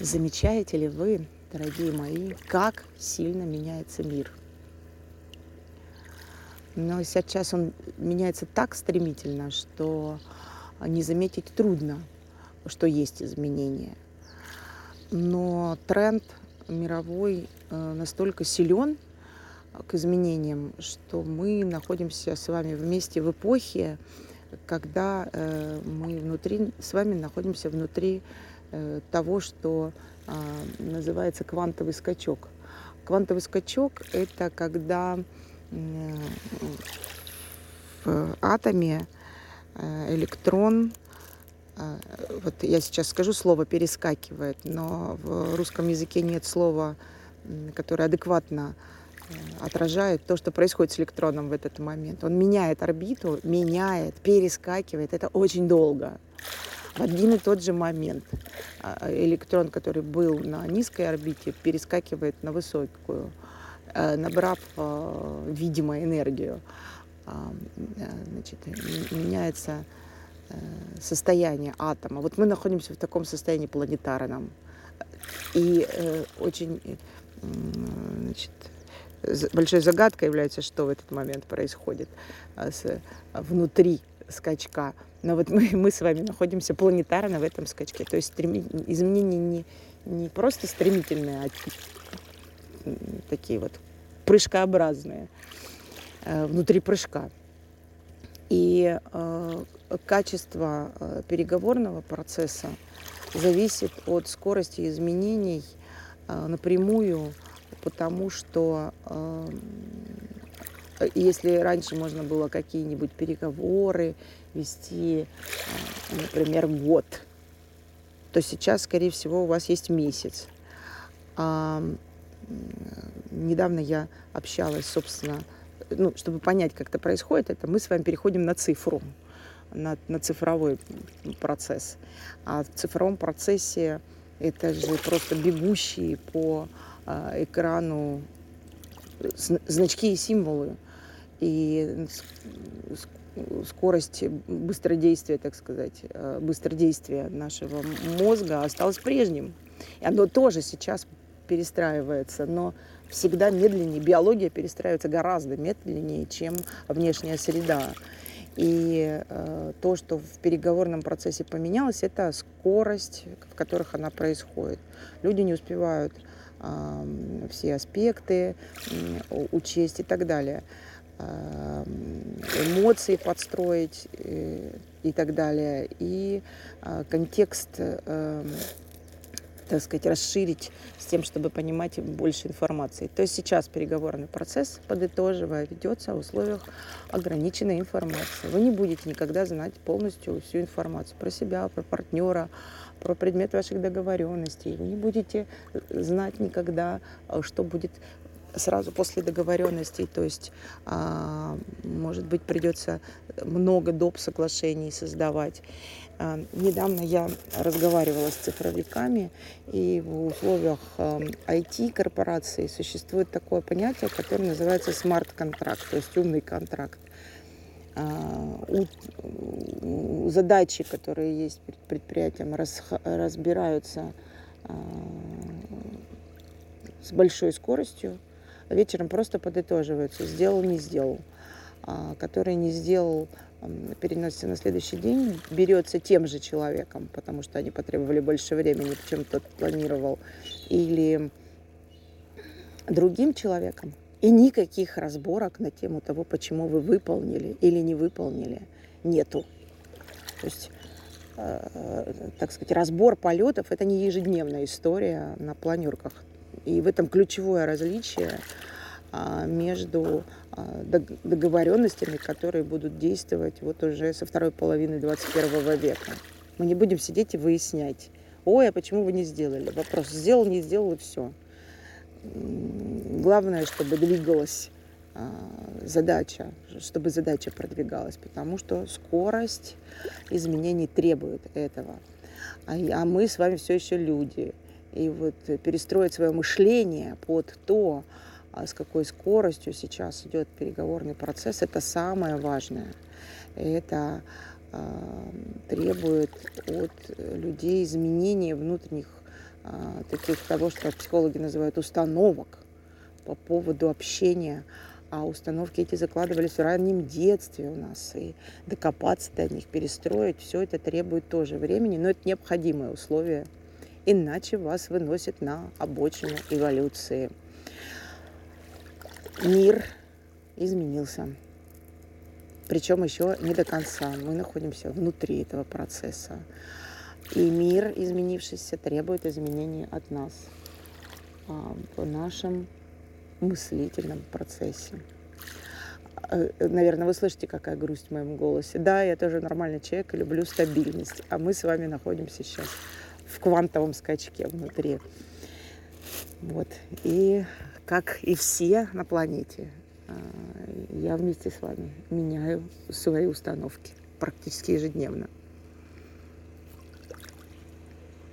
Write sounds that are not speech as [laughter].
Замечаете ли вы, дорогие мои, как сильно меняется мир? Но сейчас он меняется так стремительно, что не заметить трудно, что есть изменения. Но тренд мировой э, настолько силен к изменениям, что мы находимся с вами вместе в эпохе, когда э, мы внутри, с вами находимся внутри того, что а, называется квантовый скачок. Квантовый скачок – это когда в атоме электрон вот я сейчас скажу слово перескакивает, но в русском языке нет слова, которое адекватно э, отражает то, что происходит с электроном в этот момент. Он меняет орбиту, меняет, перескакивает. Это очень долго. В один и тот же момент а, электрон, который был на низкой орбите, перескакивает на высокую, э, набрав э, видимую энергию. А, значит, меняется Э, состояние атома. Вот мы находимся в таком состоянии планетарном. И э, очень э, значит, большой загадкой является, что в этот момент происходит э, внутри скачка. Но вот [laughs] мы, мы с вами находимся планетарно в этом скачке. То есть стреми, изменения не, не просто стремительные, а такие вот прыжкообразные э, внутри прыжка. И э, качество э, переговорного процесса зависит от скорости изменений э, напрямую, потому что э, если раньше можно было какие-нибудь переговоры вести, э, например, год, то сейчас, скорее всего, у вас есть месяц. А, недавно я общалась, собственно, ну, чтобы понять, как это происходит, это мы с вами переходим на цифру, на, на цифровой процесс. А в цифровом процессе это же просто бегущие по э, экрану значки и символы. И скорость быстродействия, так сказать, а, быстродействия нашего мозга осталось прежним. И оно тоже сейчас перестраивается, но всегда медленнее. Биология перестраивается гораздо медленнее, чем внешняя среда. И э, то, что в переговорном процессе поменялось, это скорость, в которых она происходит. Люди не успевают э, все аспекты э, учесть и так далее. Э, эмоции подстроить э, и так далее. И э, контекст так сказать, расширить с тем, чтобы понимать больше информации. То есть сейчас переговорный процесс, подытоживая, ведется в условиях ограниченной информации. Вы не будете никогда знать полностью всю информацию про себя, про партнера, про предмет ваших договоренностей. Вы не будете знать никогда, что будет сразу после договоренностей, то есть, а, может быть, придется много доп. соглашений создавать. А, недавно я разговаривала с цифровиками, и в условиях IT-корпорации существует такое понятие, которое называется смарт-контракт, то есть умный контракт. А, задачи, которые есть перед предприятием, разбираются с большой скоростью, вечером просто подытоживаются, сделал, не сделал. Который не сделал, переносится на следующий день, берется тем же человеком, потому что они потребовали больше времени, чем тот планировал, или другим человеком. И никаких разборок на тему того, почему вы выполнили или не выполнили, нету. То есть, э, так сказать, разбор полетов – это не ежедневная история на планерках. И в этом ключевое различие а, между а, договоренностями, которые будут действовать вот уже со второй половины 21 века. Мы не будем сидеть и выяснять, ой, а почему вы не сделали? Вопрос, сделал, не сделал и все. Главное, чтобы двигалась а, задача, чтобы задача продвигалась, потому что скорость изменений требует этого. А мы с вами все еще люди. И вот перестроить свое мышление под то, а с какой скоростью сейчас идет переговорный процесс, это самое важное. Это э, требует от людей изменения внутренних а, таких того, что психологи называют установок по поводу общения. А установки эти закладывались в раннем детстве у нас. И докопаться до них, перестроить, все это требует тоже времени, но это необходимое условие. Иначе вас выносит на обочину эволюции. Мир изменился. Причем еще не до конца. Мы находимся внутри этого процесса. И мир, изменившийся, требует изменений от нас а, в нашем мыслительном процессе. Э, наверное, вы слышите, какая грусть в моем голосе. Да, я тоже нормальный человек и люблю стабильность. А мы с вами находимся сейчас в квантовом скачке внутри. Вот. И как и все на планете, а, я вместе с вами меняю свои установки практически ежедневно.